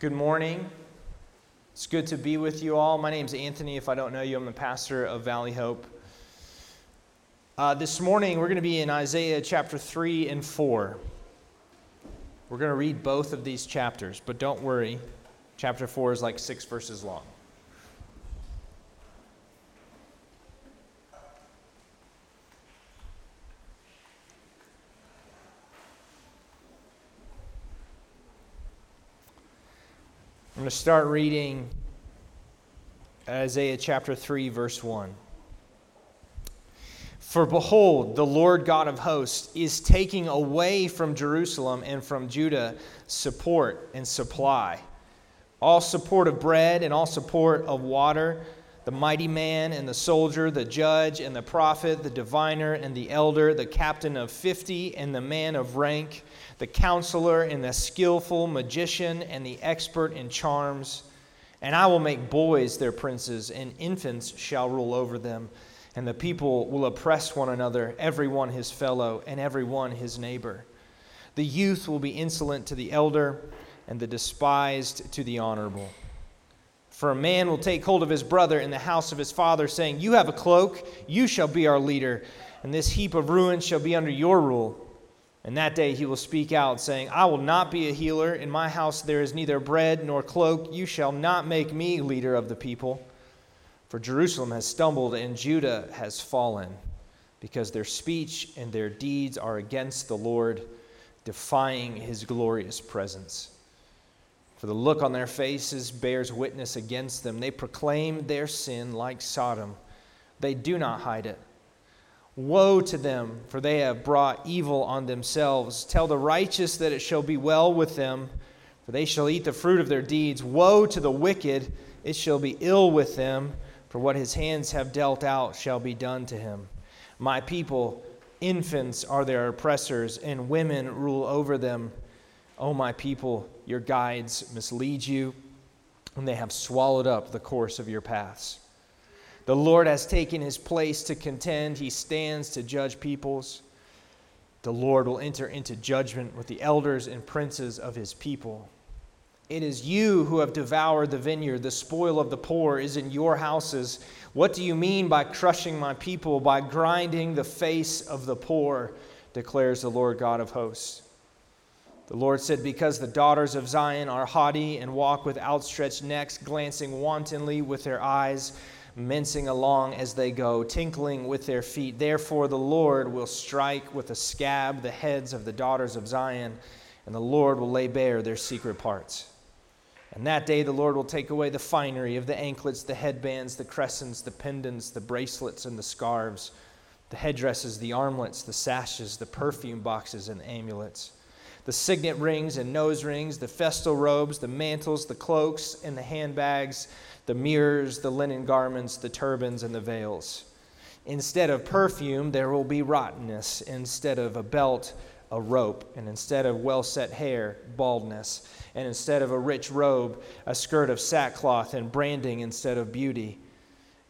Good morning. It's good to be with you all. My name's Anthony. If I don't know you, I'm the pastor of Valley Hope. Uh, this morning, we're going to be in Isaiah chapter 3 and 4. We're going to read both of these chapters, but don't worry, chapter 4 is like six verses long. Going to start reading Isaiah chapter 3, verse 1. For behold, the Lord God of hosts is taking away from Jerusalem and from Judah support and supply, all support of bread and all support of water, the mighty man and the soldier, the judge and the prophet, the diviner and the elder, the captain of fifty and the man of rank the counselor and the skillful magician and the expert in charms. And I will make boys their princes, and infants shall rule over them. And the people will oppress one another, every one his fellow, and every one his neighbor. The youth will be insolent to the elder, and the despised to the honorable. For a man will take hold of his brother in the house of his father, saying, You have a cloak, you shall be our leader, and this heap of ruins shall be under your rule. And that day he will speak out, saying, I will not be a healer. In my house there is neither bread nor cloak. You shall not make me leader of the people. For Jerusalem has stumbled and Judah has fallen, because their speech and their deeds are against the Lord, defying his glorious presence. For the look on their faces bears witness against them. They proclaim their sin like Sodom, they do not hide it. Woe to them, for they have brought evil on themselves. Tell the righteous that it shall be well with them, for they shall eat the fruit of their deeds. Woe to the wicked, it shall be ill with them, for what his hands have dealt out shall be done to him. My people, infants are their oppressors, and women rule over them. O my people, your guides mislead you, and they have swallowed up the course of your paths. The Lord has taken his place to contend, he stands to judge peoples. The Lord will enter into judgment with the elders and princes of his people. It is you who have devoured the vineyard. The spoil of the poor is in your houses. What do you mean by crushing my people, by grinding the face of the poor? declares the Lord God of hosts. The Lord said, Because the daughters of Zion are haughty and walk with outstretched necks, glancing wantonly with their eyes, mincing along as they go, tinkling with their feet. Therefore, the Lord will strike with a scab the heads of the daughters of Zion, and the Lord will lay bare their secret parts. And that day, the Lord will take away the finery of the anklets, the headbands, the crescents, the pendants, the bracelets, and the scarves, the headdresses, the armlets, the sashes, the perfume boxes, and amulets the signet rings and nose rings, the festal robes, the mantles, the cloaks, and the handbags, the mirrors, the linen garments, the turbans, and the veils. Instead of perfume, there will be rottenness. Instead of a belt, a rope. And instead of well set hair, baldness. And instead of a rich robe, a skirt of sackcloth and branding instead of beauty.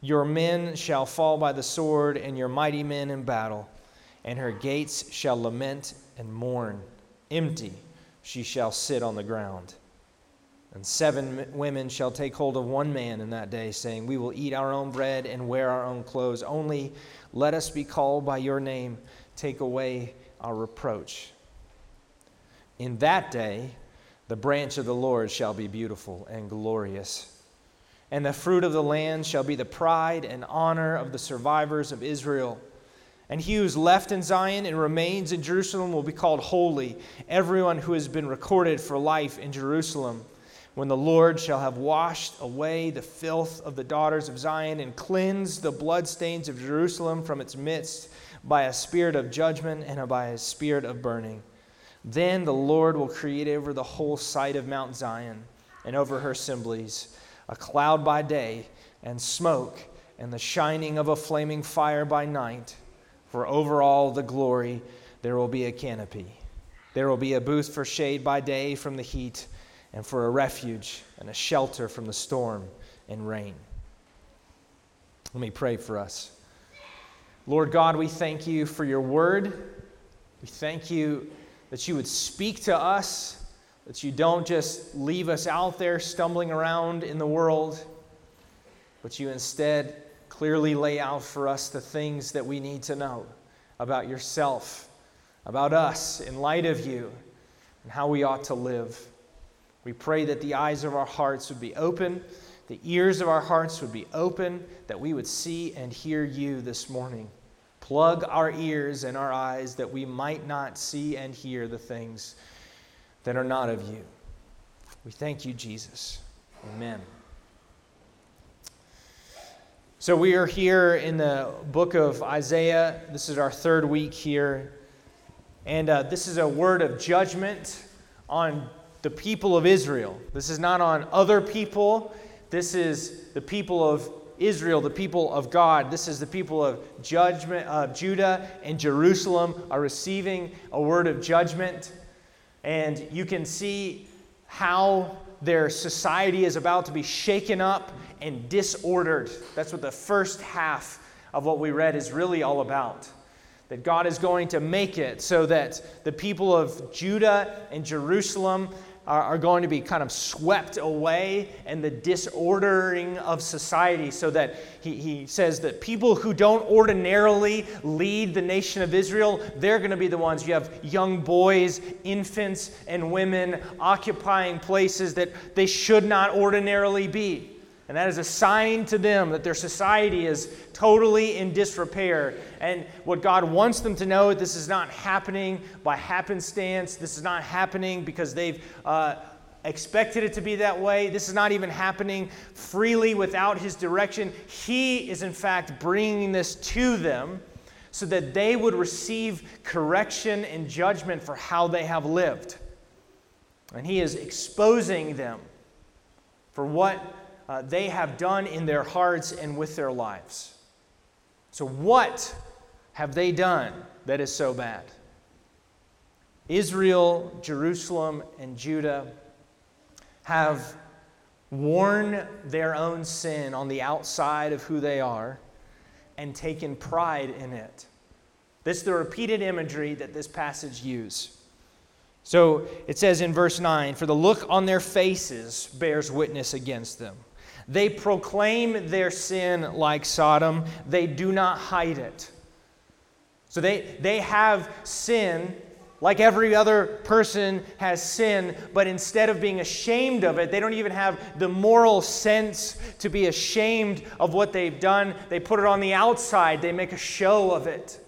Your men shall fall by the sword, and your mighty men in battle. And her gates shall lament and mourn. Empty she shall sit on the ground. And seven women shall take hold of one man in that day, saying, We will eat our own bread and wear our own clothes. Only let us be called by your name. Take away our reproach. In that day, the branch of the Lord shall be beautiful and glorious. And the fruit of the land shall be the pride and honor of the survivors of Israel. And he who is left in Zion and remains in Jerusalem will be called holy, everyone who has been recorded for life in Jerusalem when the Lord shall have washed away the filth of the daughters of Zion and cleansed the bloodstains of Jerusalem from its midst by a spirit of judgment and by a spirit of burning. Then the Lord will create over the whole site of Mount Zion and over her assemblies a cloud by day and smoke and the shining of a flaming fire by night. For over all the glory there will be a canopy. There will be a booth for shade by day from the heat and for a refuge and a shelter from the storm and rain. Let me pray for us. Lord God, we thank you for your word. We thank you that you would speak to us, that you don't just leave us out there stumbling around in the world, but you instead clearly lay out for us the things that we need to know about yourself, about us, in light of you, and how we ought to live. We pray that the eyes of our hearts would be open, the ears of our hearts would be open, that we would see and hear you this morning. Plug our ears and our eyes that we might not see and hear the things that are not of you. We thank you, Jesus. Amen. So, we are here in the book of Isaiah. This is our third week here. And uh, this is a word of judgment on the people of Israel. This is not on other people. This is the people of Israel, the people of God. This is the people of judgment of Judah and Jerusalem are receiving a word of judgment. And you can see how their society is about to be shaken up and disordered. That's what the first half of what we read is really all about. That God is going to make it so that the people of Judah and Jerusalem are, are going to be kind of swept away and the disordering of society. So that he, he says that people who don't ordinarily lead the nation of Israel, they're going to be the ones. You have young boys, infants, and women occupying places that they should not ordinarily be. And that is a sign to them that their society is totally in disrepair. And what God wants them to know this is not happening by happenstance. This is not happening because they've uh, expected it to be that way. This is not even happening freely without His direction. He is, in fact, bringing this to them so that they would receive correction and judgment for how they have lived. And He is exposing them for what uh, they have done in their hearts and with their lives. So, what have they done that is so bad? Israel, Jerusalem, and Judah have worn their own sin on the outside of who they are and taken pride in it. This is the repeated imagery that this passage uses. So it says in verse 9, For the look on their faces bears witness against them. They proclaim their sin like Sodom, they do not hide it. So they, they have sin like every other person has sin, but instead of being ashamed of it, they don't even have the moral sense to be ashamed of what they've done. They put it on the outside, they make a show of it.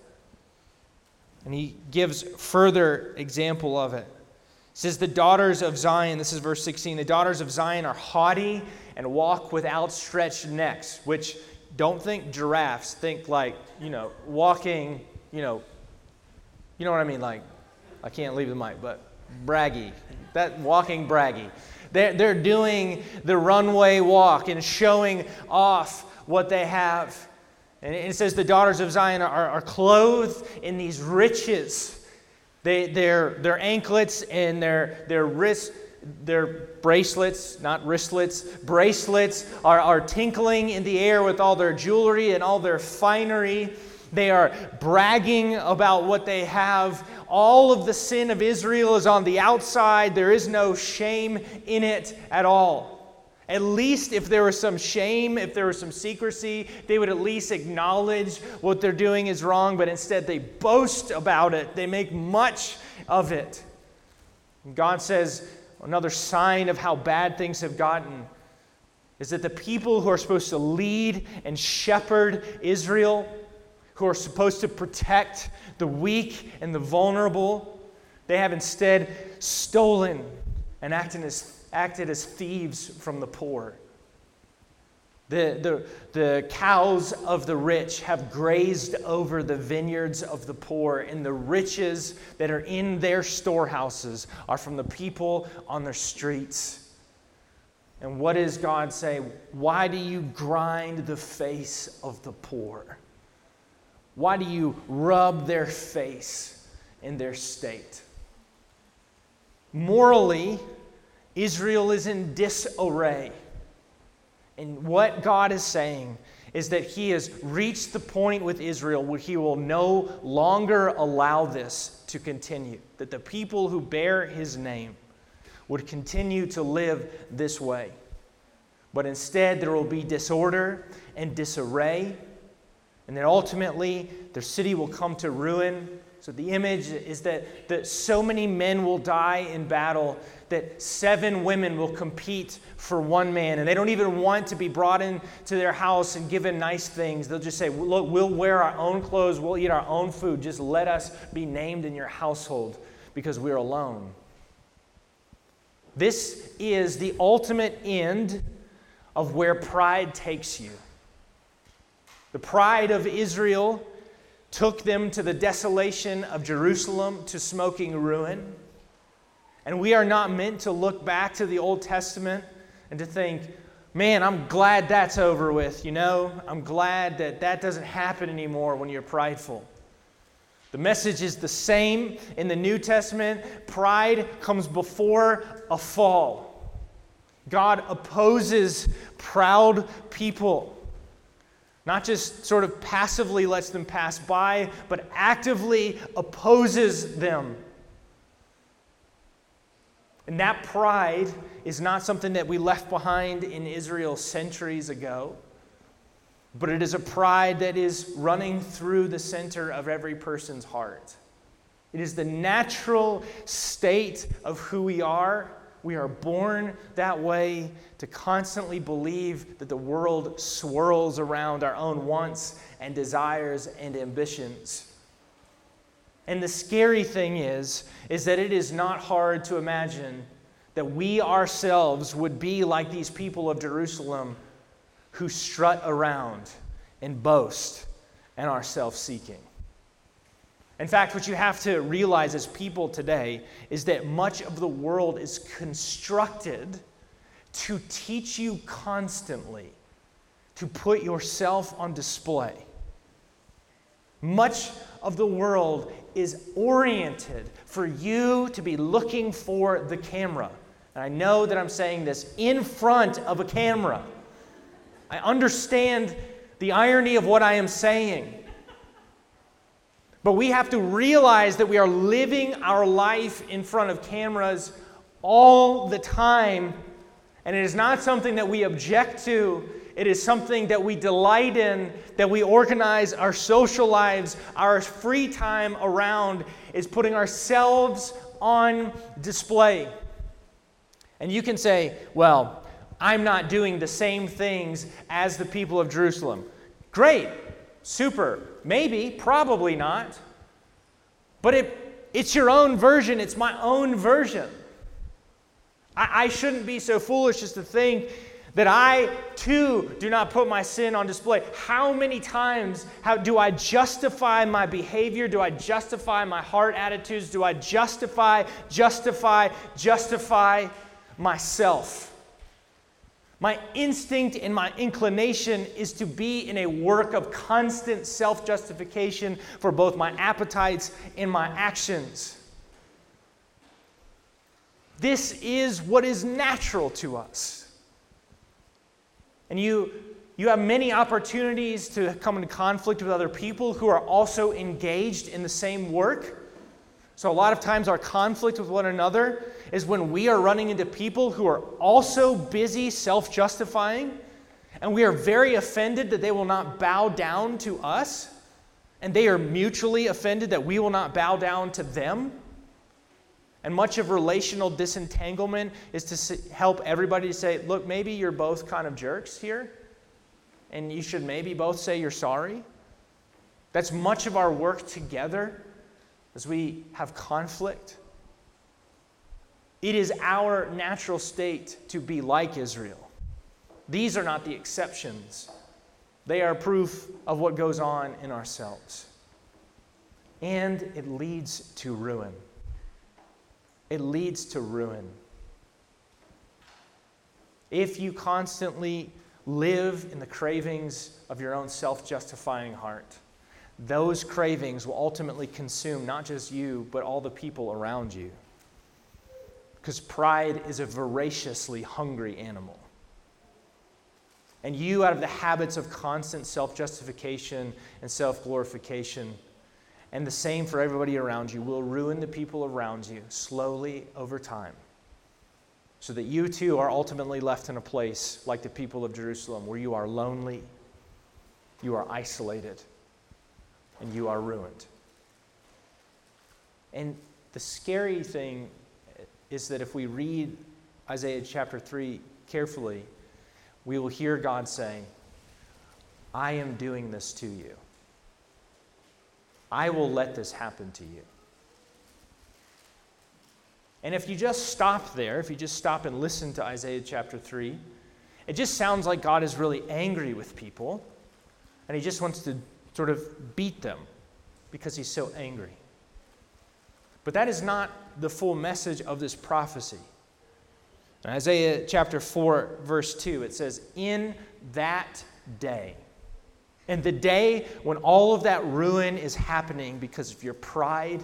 And he gives further example of it. Says, The daughters of Zion, this is verse 16, the daughters of Zion are haughty and walk with outstretched necks, which don't think giraffes, think like, you know, walking, you know, you know what I mean? Like, I can't leave the mic, but braggy. That walking braggy. They're, they're doing the runway walk and showing off what they have. And it says the daughters of Zion are, are clothed in these riches. They, their, their anklets and their, their wrists their bracelets, not wristlets, bracelets are, are tinkling in the air with all their jewelry and all their finery. They are bragging about what they have. All of the sin of Israel is on the outside. There is no shame in it at all. At least if there was some shame, if there was some secrecy, they would at least acknowledge what they're doing is wrong, but instead they boast about it. They make much of it. And God says, Another sign of how bad things have gotten is that the people who are supposed to lead and shepherd Israel, who are supposed to protect the weak and the vulnerable, they have instead stolen and acting as, acted as thieves from the poor. The, the, the cows of the rich have grazed over the vineyards of the poor, and the riches that are in their storehouses are from the people on their streets. And what does God say? Why do you grind the face of the poor? Why do you rub their face in their state? Morally, Israel is in disarray. And what God is saying is that He has reached the point with Israel where He will no longer allow this to continue. That the people who bear His name would continue to live this way. But instead, there will be disorder and disarray, and then ultimately, their city will come to ruin. So, the image is that, that so many men will die in battle that seven women will compete for one man, and they don't even want to be brought into their house and given nice things. They'll just say, Look, we'll wear our own clothes, we'll eat our own food. Just let us be named in your household because we're alone. This is the ultimate end of where pride takes you. The pride of Israel took them to the desolation of Jerusalem, to smoking ruin. And we are not meant to look back to the Old Testament and to think, man, I'm glad that's over with, you know? I'm glad that that doesn't happen anymore when you're prideful. The message is the same in the New Testament. Pride comes before a fall. God opposes proud people. Not just sort of passively lets them pass by, but actively opposes them. And that pride is not something that we left behind in Israel centuries ago but it is a pride that is running through the center of every person's heart. It is the natural state of who we are. We are born that way to constantly believe that the world swirls around our own wants and desires and ambitions. And the scary thing is is that it is not hard to imagine that we ourselves would be like these people of Jerusalem who strut around and boast and are self seeking. In fact, what you have to realize as people today is that much of the world is constructed to teach you constantly to put yourself on display. Much of the world is oriented for you to be looking for the camera. And I know that I'm saying this in front of a camera. I understand the irony of what I am saying. But we have to realize that we are living our life in front of cameras all the time. And it is not something that we object to. It is something that we delight in, that we organize our social lives, our free time around, is putting ourselves on display. And you can say, well, I'm not doing the same things as the people of Jerusalem. Great, super, maybe, probably not. But it, it's your own version, it's my own version. I, I shouldn't be so foolish as to think that I too do not put my sin on display. How many times how, do I justify my behavior? Do I justify my heart attitudes? Do I justify, justify, justify myself? My instinct and my inclination is to be in a work of constant self justification for both my appetites and my actions. This is what is natural to us. And you, you have many opportunities to come into conflict with other people who are also engaged in the same work. So, a lot of times, our conflict with one another is when we are running into people who are also busy self justifying, and we are very offended that they will not bow down to us, and they are mutually offended that we will not bow down to them. And much of relational disentanglement is to help everybody to say, look, maybe you're both kind of jerks here, and you should maybe both say you're sorry. That's much of our work together as we have conflict. It is our natural state to be like Israel. These are not the exceptions, they are proof of what goes on in ourselves. And it leads to ruin. It leads to ruin. If you constantly live in the cravings of your own self justifying heart, those cravings will ultimately consume not just you, but all the people around you. Because pride is a voraciously hungry animal. And you, out of the habits of constant self justification and self glorification, and the same for everybody around you, will ruin the people around you slowly over time. so that you too are ultimately left in a place like the people of Jerusalem where you are lonely, you are isolated, and you are ruined. And the scary thing is that if we read Isaiah chapter 3 carefully, we will hear God say, I am doing this to you. I will let this happen to you. And if you just stop there, if you just stop and listen to Isaiah chapter 3, it just sounds like God is really angry with people and he just wants to sort of beat them because he's so angry. But that is not the full message of this prophecy. In Isaiah chapter 4, verse 2, it says, In that day, and the day when all of that ruin is happening because of your pride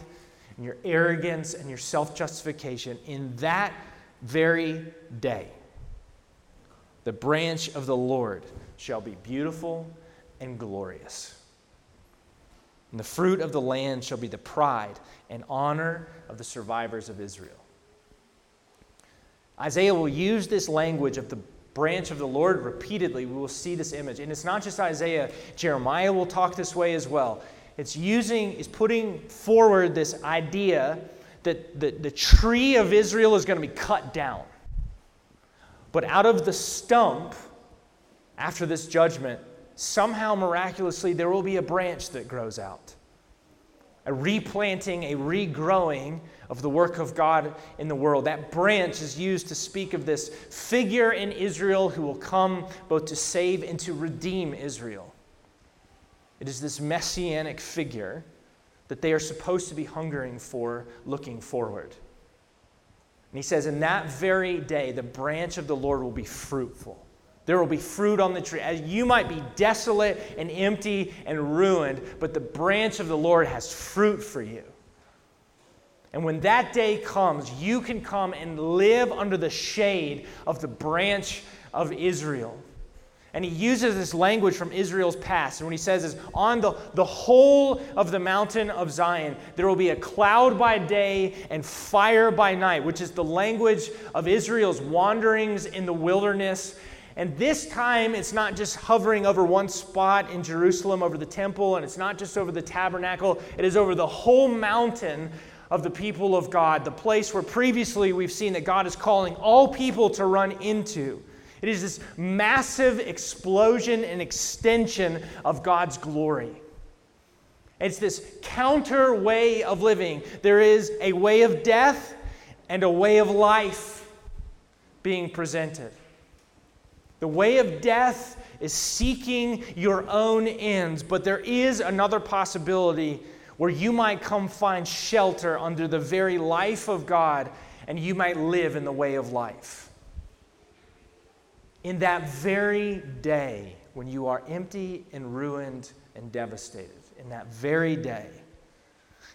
and your arrogance and your self justification, in that very day, the branch of the Lord shall be beautiful and glorious. And the fruit of the land shall be the pride and honor of the survivors of Israel. Isaiah will use this language of the branch of the Lord repeatedly. We will see this image. And it's not just Isaiah, Jeremiah will talk this way as well. It's using, is putting forward this idea that the, the tree of Israel is going to be cut down. But out of the stump, after this judgment, somehow miraculously there will be a branch that grows out. A replanting, a regrowing of the work of God in the world. That branch is used to speak of this figure in Israel who will come both to save and to redeem Israel. It is this messianic figure that they are supposed to be hungering for, looking forward. And he says, In that very day, the branch of the Lord will be fruitful. There will be fruit on the tree. You might be desolate and empty and ruined, but the branch of the Lord has fruit for you. And when that day comes, you can come and live under the shade of the branch of Israel. And he uses this language from Israel's past. And when he says is on the, the whole of the mountain of Zion, there will be a cloud by day and fire by night, which is the language of Israel's wanderings in the wilderness. And this time, it's not just hovering over one spot in Jerusalem over the temple, and it's not just over the tabernacle, it is over the whole mountain of the people of God, the place where previously we've seen that God is calling all people to run into. It is this massive explosion and extension of God's glory. It's this counter way of living. There is a way of death and a way of life being presented. The way of death is seeking your own ends, but there is another possibility where you might come find shelter under the very life of God and you might live in the way of life in that very day when you are empty and ruined and devastated, in that very day,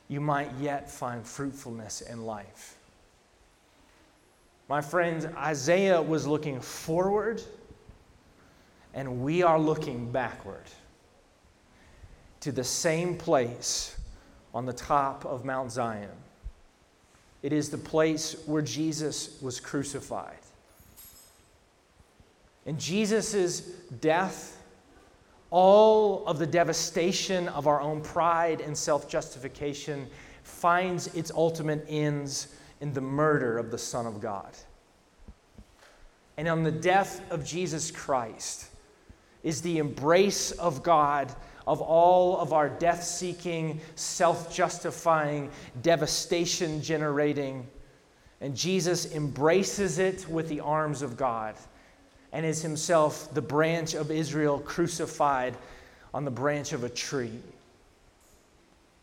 you might yet find fruitfulness in life. My friends, Isaiah was looking forward, and we are looking backward to the same place on the top of Mount Zion. It is the place where Jesus was crucified. In Jesus' death, all of the devastation of our own pride and self justification finds its ultimate ends in the murder of the Son of God. And on the death of Jesus Christ is the embrace of God of all of our death seeking, self justifying, devastation generating. And Jesus embraces it with the arms of God and is himself the branch of Israel crucified on the branch of a tree,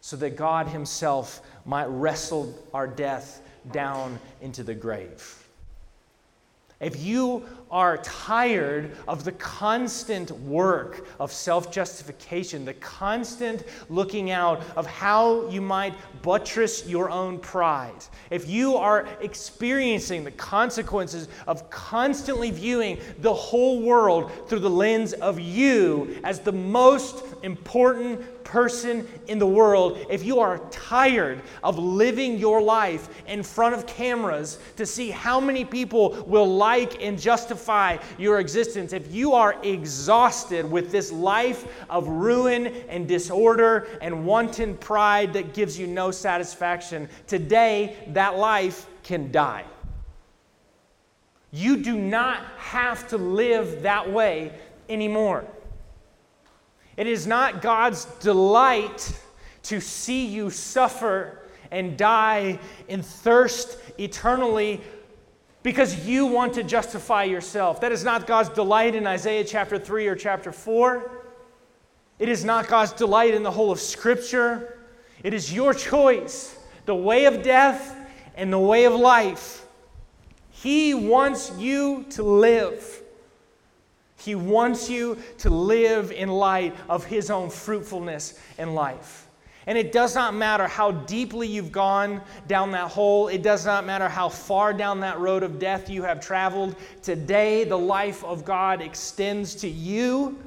so that God himself might wrestle our death down into the grave. If you are tired of the constant work of self justification, the constant looking out of how you might buttress your own pride, if you are experiencing the consequences of constantly viewing the whole world through the lens of you as the most important person in the world, if you are tired of living your life in front of cameras to see how many people will like and justify your existence, if you are exhausted with this life of ruin and disorder and wanton pride that gives you no satisfaction, today that life can die. You do not have to live that way anymore. It is not God's delight to see you suffer and die in thirst eternally because you want to justify yourself. That is not God's delight in Isaiah chapter 3 or chapter 4. It is not God's delight in the whole of Scripture. It is your choice the way of death and the way of life. He wants you to live. He wants you to live in light of His own fruitfulness in life. And it does not matter how deeply you've gone down that hole. It does not matter how far down that road of death you have traveled. Today, the life of God extends to you.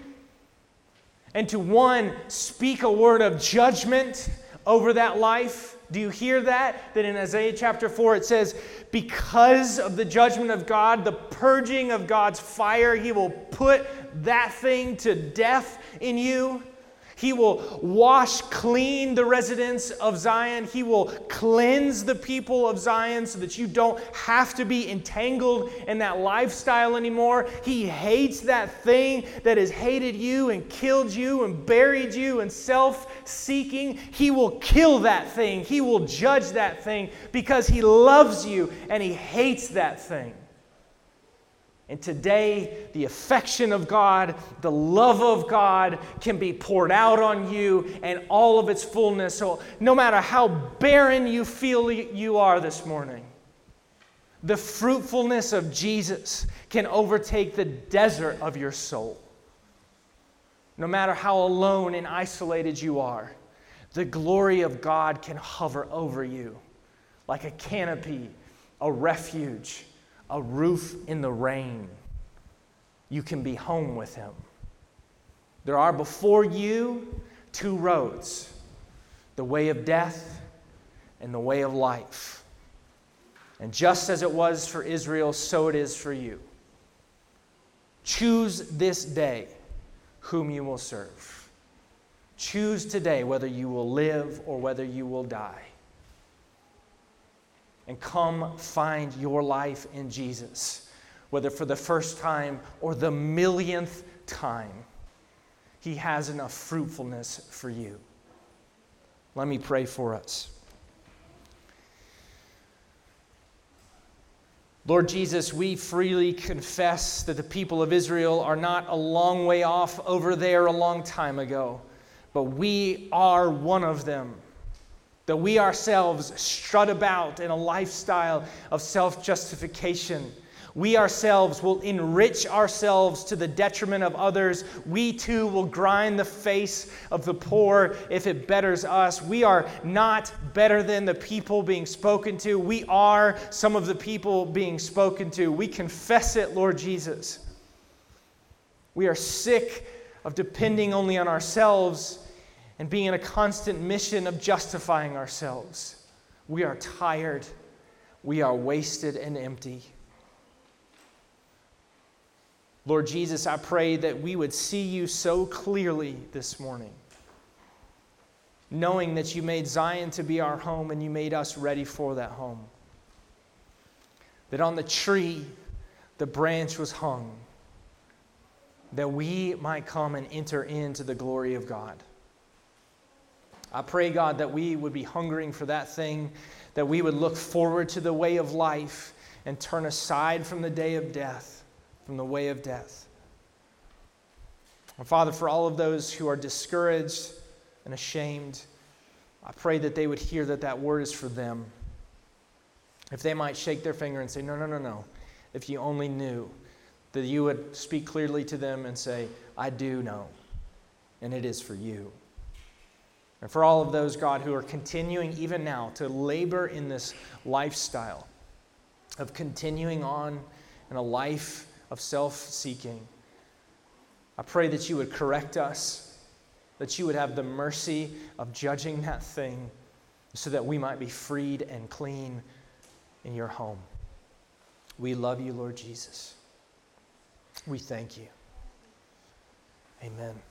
And to one, speak a word of judgment over that life do you hear that? That in Isaiah chapter 4 it says, Because of the judgment of God, the purging of God's fire, He will put that thing to death in you. He will wash clean the residents of Zion. He will cleanse the people of Zion so that you don't have to be entangled in that lifestyle anymore. He hates that thing that has hated you and killed you and buried you in self seeking. He will kill that thing. He will judge that thing because He loves you and He hates that thing. And today, the affection of God, the love of God can be poured out on you and all of its fullness. So, no matter how barren you feel you are this morning, the fruitfulness of Jesus can overtake the desert of your soul. No matter how alone and isolated you are, the glory of God can hover over you like a canopy, a refuge a roof in the rain. You can be home with Him. There are before you two roads the way of death and the way of life. And just as it was for Israel, so it is for you. Choose this day whom you will serve. Choose today whether you will live or whether you will die and come find your life in Jesus, whether for the first time or the millionth time. He has enough fruitfulness for you. Let me pray for us. Lord Jesus, we freely confess that the people of Israel are not a long way off over there a long time ago, but we are one of them that we ourselves strut about in a lifestyle of self justification. We ourselves will enrich ourselves to the detriment of others. We too will grind the face of the poor if it betters us. We are not better than the people being spoken to. We are some of the people being spoken to. We confess it, Lord Jesus. We are sick of depending only on ourselves and being in a constant mission of justifying ourselves. We are tired, we are wasted and empty. Lord Jesus, I pray that we would see you so clearly this morning, knowing that you made Zion to be our home and you made us ready for that home. That on the tree, the branch was hung, that we might come and enter into the glory of God. I pray, God, that we would be hungering for that thing, that we would look forward to the way of life and turn aside from the day of death, from the way of death. And Father, for all of those who are discouraged and ashamed, I pray that they would hear that that word is for them. If they might shake their finger and say, No, no, no, no. If you only knew, that you would speak clearly to them and say, I do know, and it is for you. And for all of those, God, who are continuing even now to labor in this lifestyle of continuing on in a life of self seeking, I pray that you would correct us, that you would have the mercy of judging that thing so that we might be freed and clean in your home. We love you, Lord Jesus. We thank you. Amen.